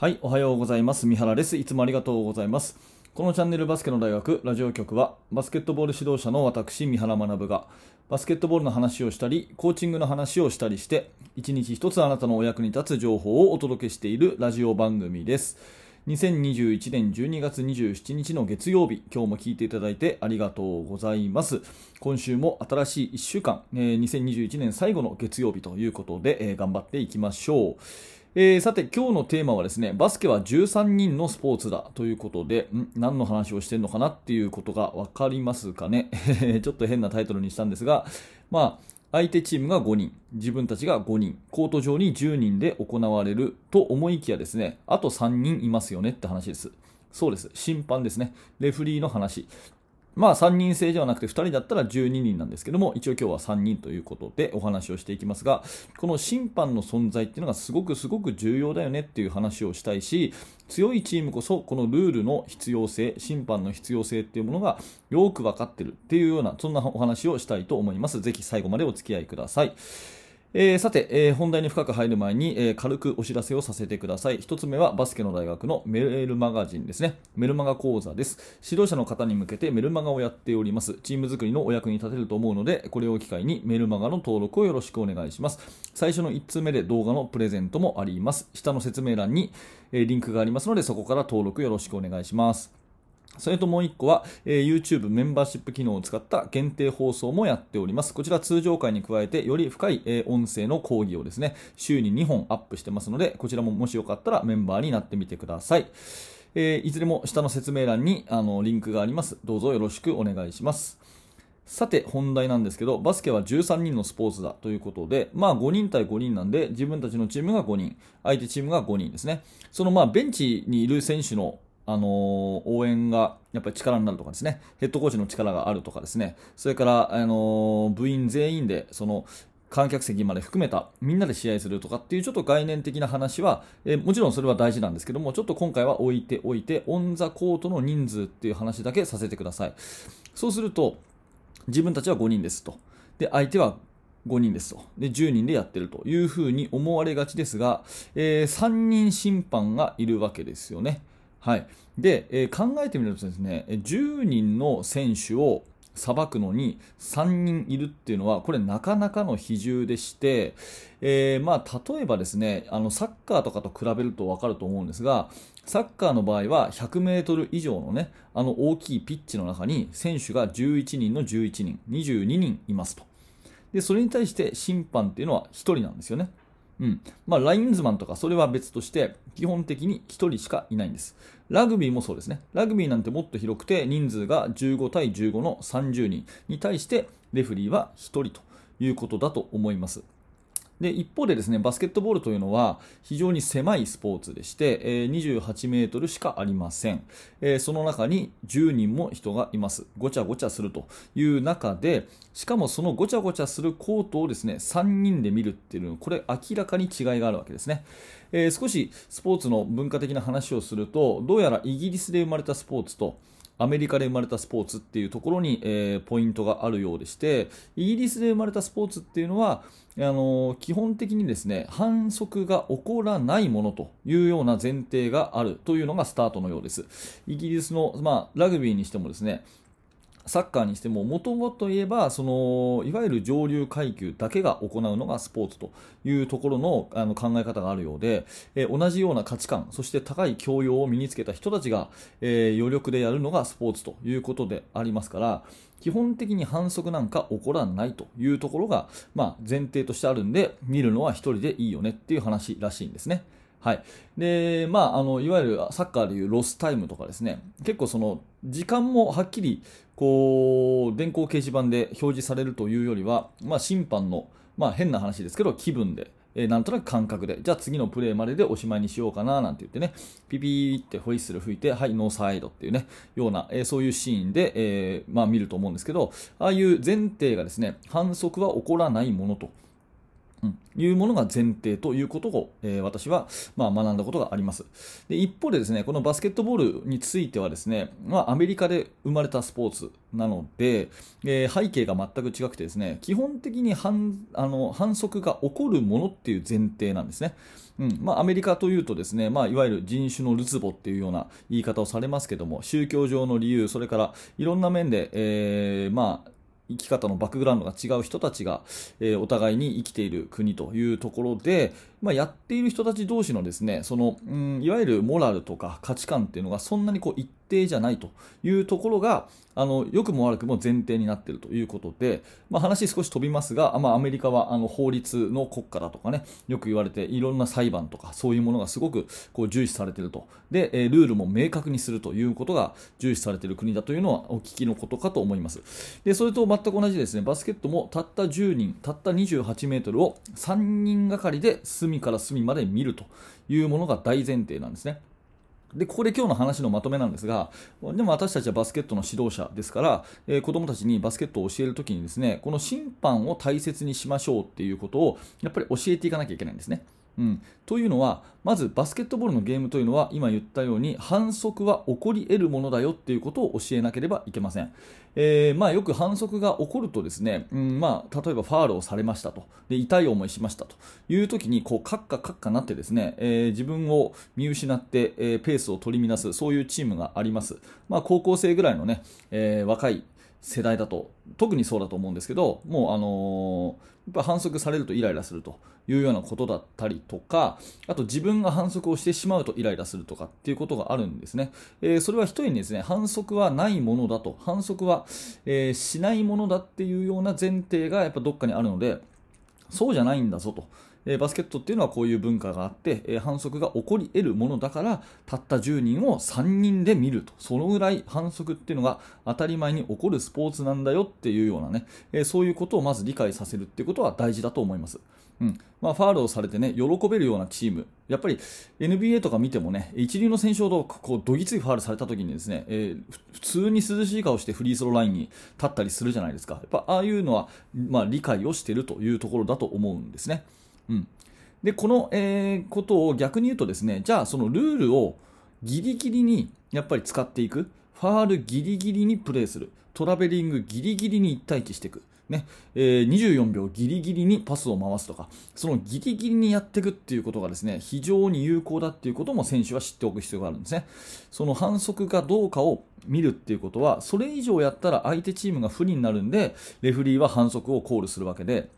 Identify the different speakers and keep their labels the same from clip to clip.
Speaker 1: はい、おはようございます。三原です。いつもありがとうございます。このチャンネルバスケの大学ラジオ局は、バスケットボール指導者の私、三原学が、バスケットボールの話をしたり、コーチングの話をしたりして、一日一つあなたのお役に立つ情報をお届けしているラジオ番組です。2021年12月27日の月曜日、今日も聞いていただいてありがとうございます。今週も新しい1週間、えー2021年最後の月曜日ということで、頑張っていきましょう。えーさて今日のテーマはですねバスケは13人のスポーツだということでん？何の話をしてるのかなっていうことが分かりますかね？ちょっと変なタイトルにしたんですがまあ相手チームが5人自分たちが5人コート上に10人で行われると思いきやですねあと3人いますよねって話です。そうです。審判ですね。レフリーの話。まあ3人制ではなくて2人だったら12人なんですけども一応今日は3人ということでお話をしていきますがこの審判の存在っていうのがすごくすごく重要だよねっていう話をしたいし強いチームこそこのルールの必要性審判の必要性っていうものがよく分かってるっていうようなそんなお話をしたいと思います。ぜひ最後までお付き合いください。えーさて、えー本題に深く入る前に、えー軽くお知らせをさせてください。一つ目はバスケの大学のメールマガジンですね。メルマガ講座です。指導者の方に向けてメルマガをやっております。チーム作りのお役に立てると思うので、これを機会にメルマガの登録をよろしくお願いします。最初の1通目で動画のプレゼントもあります。下の説明欄に、えリンクがありますので、そこから登録よろしくお願いします。それともう1個は、えー YouTube メンバーシップ機能を使った限定放送もやっております。こちら通常回に加えてより深い、えー音声の講義をですね、週に2本アップしてますので、こちらももしよかったらメンバーになってみてください。えーいずれも下の説明欄にあのリンクがあります。どうぞよろしくお願いします。さて本題なんですけどバスケは13人のスポーツだということで、まあ、5人対5人なんで自分たちのチームが5人相手チームが5人ですねそのまあベンチにいる選手のあのー応援がやっぱり力になるとかですねヘッドコーチの力があるとかですねそれから、あのー部員全員でその観客席まで含めたみんなで試合するとかっていうちょっと概念的な話は、えーもちろんそれは大事なんですけどもちょっと今回は置いておいてオン・ザ・コートの人数っていう話だけさせてくださいそうすると自分たちは5人ですと。で、相手は5人ですと。で、10人でやってるというふうに思われがちですが、えー3人審判がいるわけですよね。はい。で、えー考えてみるとですね、10人の選手を裁くのに3人いるっていうのは、これなかなかの比重でして、えーまあ、例えばですね、あの、サッカーとかと比べるとわかると思うんですが、サッカーの場合は100メートル以上のね、あの大きいピッチの中に選手が11人の11人、22人いますと。で、それに対して審判っていうのは1人なんですよね。うん。まあ、ラインズマンとかそれは別として、基本的に1人しかいないんです。ラグビーもそうですね。ラグビーなんてもっと広くて、人数が15対15の30人に対して、レフリーは1人ということだと思います。で一方でですねバスケットボールというのは非常に狭いスポーツでして、えー28メートルしかありません、えーその中に10人も人がいます。ごちゃごちゃするという中でしかもそのごちゃごちゃするコートをですね3人で見るっていうのはこれ明らかに違いがあるわけですね、えー少しスポーツの文化的な話をするとどうやらイギリスで生まれたスポーツとアメリカで生まれたスポーツっていうところに、えーポイントがあるようでしてイギリスで生まれたスポーツっていうのはあのー基本的にですね反則が起こらないものというような前提があるというのがスタートのようです。イギリスの、まあ、ラグビーにしてもですねサッカーにしても、もともと言えば、その、いわゆる上流階級だけが行うのがスポーツというところのあの考え方があるようで、えー同じような価値観、そして高い教養を身につけた人たちが、えー余力でやるのがスポーツということでありますから、基本的に反則なんか起こらないというところが、まあ、前提としてあるんで、見るのは一人でいいよねっていう話らしいんですね。はい。で、まあ、あの、いわゆるサッカーでいうロスタイムとかですね、結構その、時間もはっきり、こう、電光掲示板で表示されるというよりは、まあ、審判の、まあ、変な話ですけど、気分で、えーなんとなく感覚で、じゃあ次のプレーまででおしまいにしようかななんて言ってね、ピピーってホイッスル吹いて、はい、ノーサイドっていうね、ような、えーそういうシーンで、えーまあ見ると思うんですけど、ああいう前提がですね、反則は起こらないものというものが前提ということを、えー、私は、まあ、学んだことがあります。で一方でですねこのバスケットボールについてはですね、まあ、アメリカで生まれたスポーツなので、えー、背景が全く違くてですね基本的に反あの反則が起こるものっていう前提なんですね、うん。まあ、アメリカというとですね、まあ、いわゆる人種のるつぼっていうような言い方をされますけども宗教上の理由それからいろんな面で、えー、まあ生き方のバックグラウンドが違う人たちが、えー、お互いに生きている国というところで、まあ、やっている人たち同士のですねその、うん、いわゆるモラルとか価値観っていうのがそんなにこう一定じゃないというところがあの良くも悪くも前提になっているということで、まあ、話少し飛びますが、まあ、アメリカはあの法律の国家だとかねよく言われていろんな裁判とかそういうものがすごくこう重視されていると。で、えルールも明確にするということが重視されている国だというのはお聞きのことかと思います。でそれと全く同じですねバスケットもたった10人たった28メートルを3人がかりで隅から隅まで見るというものが大前提なんですね。で、ここで今日の話のまとめなんですが、でも私たちはバスケットの指導者ですから、えー、子供たちにバスケットを教えるときにですね、この審判を大切にしましょうっていうことを、やっぱり教えていかなきゃいけないんですね。うん、というのは、まずバスケットボールのゲームというのは、今言ったように反則は起こり得るものだよっていうことを教えなければいけません。えー、まあ、よく反則が起こるとですね、うん。まあ、例えばファールをされましたと。で痛い思いしましたと。いう時にこうカッカカッカなってですね、えー、自分を見失って、えー、ペースを取り乱すそういうチームがあります、まあ、高校生ぐらいのね、え若い世代だと。特にそうだと思うんですけどもうあのー、やっぱ反則されるとイライラするというようなことだったりとかあと自分が反則をしてしまうとイライラするとかっていうことがあるんですね、えー、それは一重にですね反則はないものだと。反則は、えー、しないものだっていうような前提がやっぱどっかにあるのでそうじゃないんだぞと。えバスケットっていうのはこういう文化があって、え反則が起こり得るものだからたった10人を3人で見ると。そのぐらい反則っていうのが当たり前に起こるスポーツなんだよっていうようなね、えそういうことをまず理解させるっていうことは大事だと思います。うん。まあ、ファールをされてね喜べるようなチーム、やっぱり NBA とか見てもね一流の選手ほどこうどぎついファールされた時にですね、えー、普通に涼しい顔してフリースローラインに立ったりするじゃないですか、やっぱああいうのは、まあ、理解をしているというところだと思うんですね。うん、でこの、えー、ことを逆に言うとですねじゃあそのルールをギリギリにやっぱり使っていく。ファールギリギリにプレーする。トラベリングギリギリに1対1していく。ね。えー、24秒ギリギリにパスを回すとかそのギリギリにやっていくっていうことがですね非常に有効だっていうことも選手は知っておく必要があるんですね。その反則かどうかを見るっていうことはそれ以上やったら相手チームが不利になるんでレフリーは反則をコールするわけで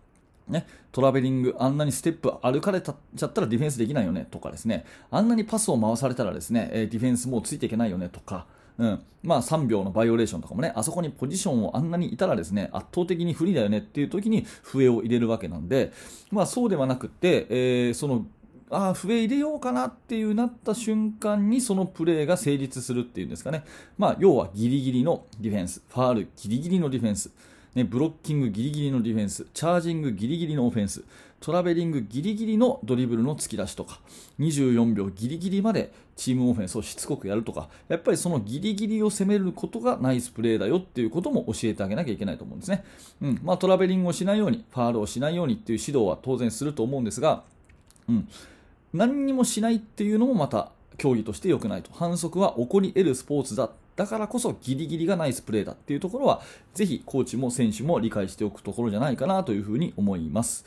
Speaker 1: ね、トラベリング、あんなにステップ歩かれちゃったらディフェンスできないよねとかですね、あんなにパスを回されたらですね、ディフェンスもうついていけないよねとか、うん、まあ3秒のバイオレーションとかもね、あそこにポジションをあんなにいたらですね、圧倒的に不利だよねっていう時に笛を入れるわけなんで、まあそうではなくて、えー、そのああ、笛入れようかなっていうなった瞬間にそのプレーが成立するっていうんですかね。まあ、要はギリギリのディフェンス、ファールギリギリのディフェンス。ね、ブロッキングギリギリのディフェンス、チャージングギリギリのオフェンス、トラベリングギリギリのドリブルの突き出しとか、24秒ギリギリまでチームオフェンスをしつこくやるとか、やっぱりそのギリギリを攻めることがナイスプレーだよっていうことも教えてあげなきゃいけないと思うんですね。うんまあ、トラベリングをしないように、ファールをしないようにっていう指導は当然すると思うんですが、うん、何にもしないっていうのもまた競技として良くないと。反則は起こり得るスポーツだだからこそギリギリがナイスプレーだっていうところは、ぜひコーチも選手も理解しておくところじゃないかなというふうに思います。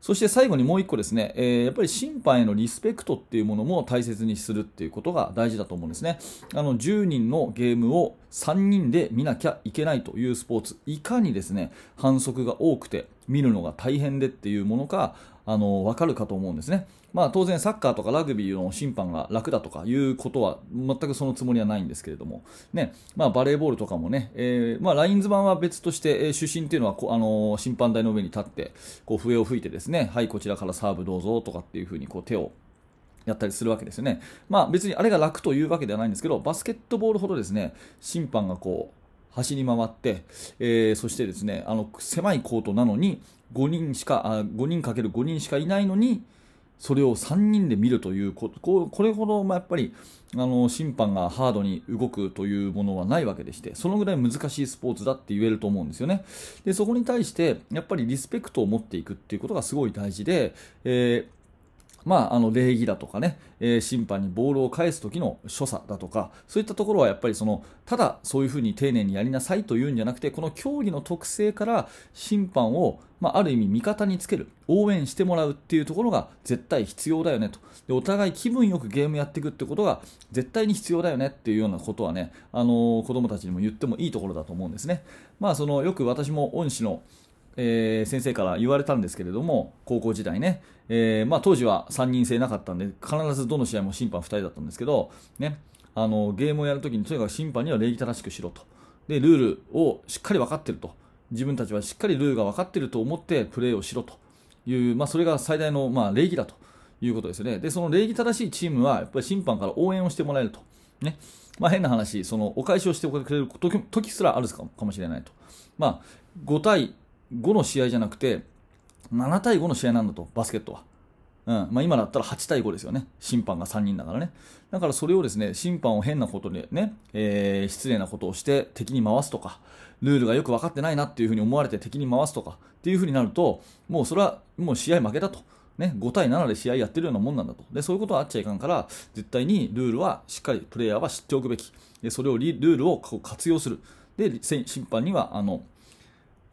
Speaker 1: そして最後にもう一個ですね、えー、やっぱり審判へのリスペクトっていうものも大切にするっていうことが大事だと思うんですね。あの10人のゲームを3人で見なきゃいけないというスポーツ、いかにですね反則が多くて見るのが大変でっていうものか、あの分かるかと思うんですね。まあ、当然、サッカーとかラグビーの審判が楽だとかいうことは全くそのつもりはないんですけれども、ねまあ、バレーボールとかもね、えーまあ、ラインズ版は別として、えー、主審というのはこあの審判台の上に立ってこう笛を吹いてですねはい、こちらからサーブどうぞとかっていうふうにこう手をやったりするわけですよね。まあ別にあれが楽というわけではないんですけど、バスケットボールほどですね、審判がこう、走り回って、えー、そしてですね、あの狭いコートなのに、5人しか、あ5人かける5人しかいないのに、それを3人で見るというこここれほど、まあ、やっぱりあの審判がハードに動くというものはないわけでしてそのぐらい難しいスポーツだって言えると思うんですよね。でそこに対してやっぱりリスペクトを持っていくっていうことがすごい大事で、えーまあ、あの礼儀だとかね、えー、審判にボールを返す時の所作だとかそういったところはやっぱりそのただそういうふうに丁寧にやりなさいというんじゃなくてこの競技の特性から審判を、まあ、ある意味味方につける応援してもらうっていうところが絶対必要だよねとでお互い気分よくゲームやっていくってことが絶対に必要だよねっていうようなことはね、あのー、子供たちにも言ってもいいところだと思うんですね。まあ、そのよく私も恩師のえー、先生から言われたんですけれども高校時代ね、えー、まあ、当時は3人制なかったんで必ずどの試合も審判2人だったんですけど、ね、あのゲームをやるときにとにかく審判には礼儀正しくしろと。でルールをしっかり分かってると。自分たちはしっかりルールが分かってると思ってプレーをしろと。いう、まあ、それが最大の、まあ、礼儀だと。いうことですね。でその礼儀正しいチームはやっぱり審判から応援をしてもらえると。ね。まあ、変な話、そのお返しをしてくれる時すらあるかもしれないと。まあ、5対5の試合じゃなくて、7対5の試合なんだと、バスケットは。うんまあ、今だったら8対5ですよね、審判が3人だからね。だからそれをですね審判を変なことでね、えー、失礼なことをして敵に回すとか、ルールがよく分かってないなっていうふうに思われて敵に回すとかっていうふうになると、もうそれはもう試合負けだと。ね、5対7で試合やってるようなもんなんだとでそういうことはあっちゃいかんから絶対にルールはしっかりプレイヤーは知っておくべきでそれをルールを活用するで審判にはあの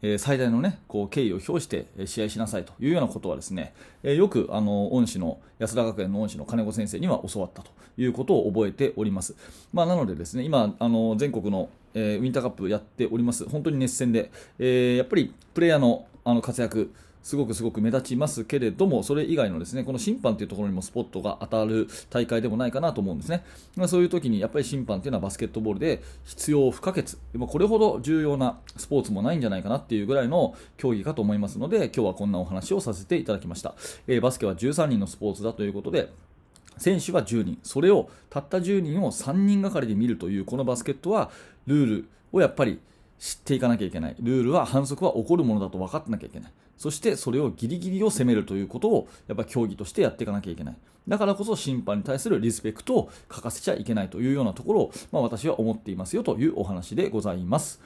Speaker 1: え最大の、ね、こう敬意を表して試合しなさいというようなことはですね、えよくあの恩師の安田学園の恩師の金子先生には教わったということを覚えております。まあ、なのでですね今あの全国の、えウィンターカップやっております本当に熱戦で、えやっぱりプレイヤーのあの活躍すごくすごく目立ちますけれども、それ以外のですねこの審判というところにもスポットが当たる大会でもないかなと思うんですね。まあ、そういう時にやっぱり審判というのはバスケットボールで必要不可欠、でもこれほど重要なスポーツもないんじゃないかなっていうぐらいの競技かと思いますので、今日はこんなお話をさせていただきました。えー、バスケは13人のスポーツだということで、選手は10人、それをたった10人を3人がかりで見るというこのバスケットはルールをやっぱり知っていかなきゃいけない。ルールは反則は起こるものだと分かってなきゃいけない。そしてそれをギリギリを攻めるということをやっぱ競技としてやっていかなきゃいけない。だからこそ審判に対するリスペクトを欠かせちゃいけないというようなところを、まあ、私は思っていますよというお話でございます。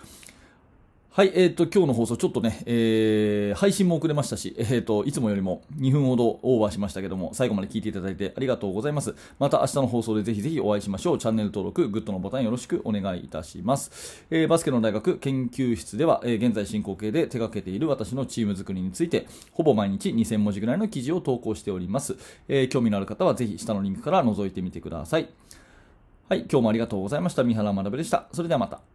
Speaker 1: はい、えっ、ー、と、今日の放送ちょっとね、えー、配信も遅れましたし、えっ、ー、と、いつもよりも2分ほどオーバーしましたけども、最後まで聞いていただいてありがとうございます。また明日の放送でぜひぜひお会いしましょう。チャンネル登録、グッドのボタンよろしくお願いいたします。えー、バスケの大学研究室では、えー、現在進行形で手掛けている私のチーム作りについて、ほぼ毎日2000文字ぐらいの記事を投稿しております。えー、興味のある方はぜひ下のリンクから覗いてみてください。はい、今日もありがとうございました。三原学でした。それではまた。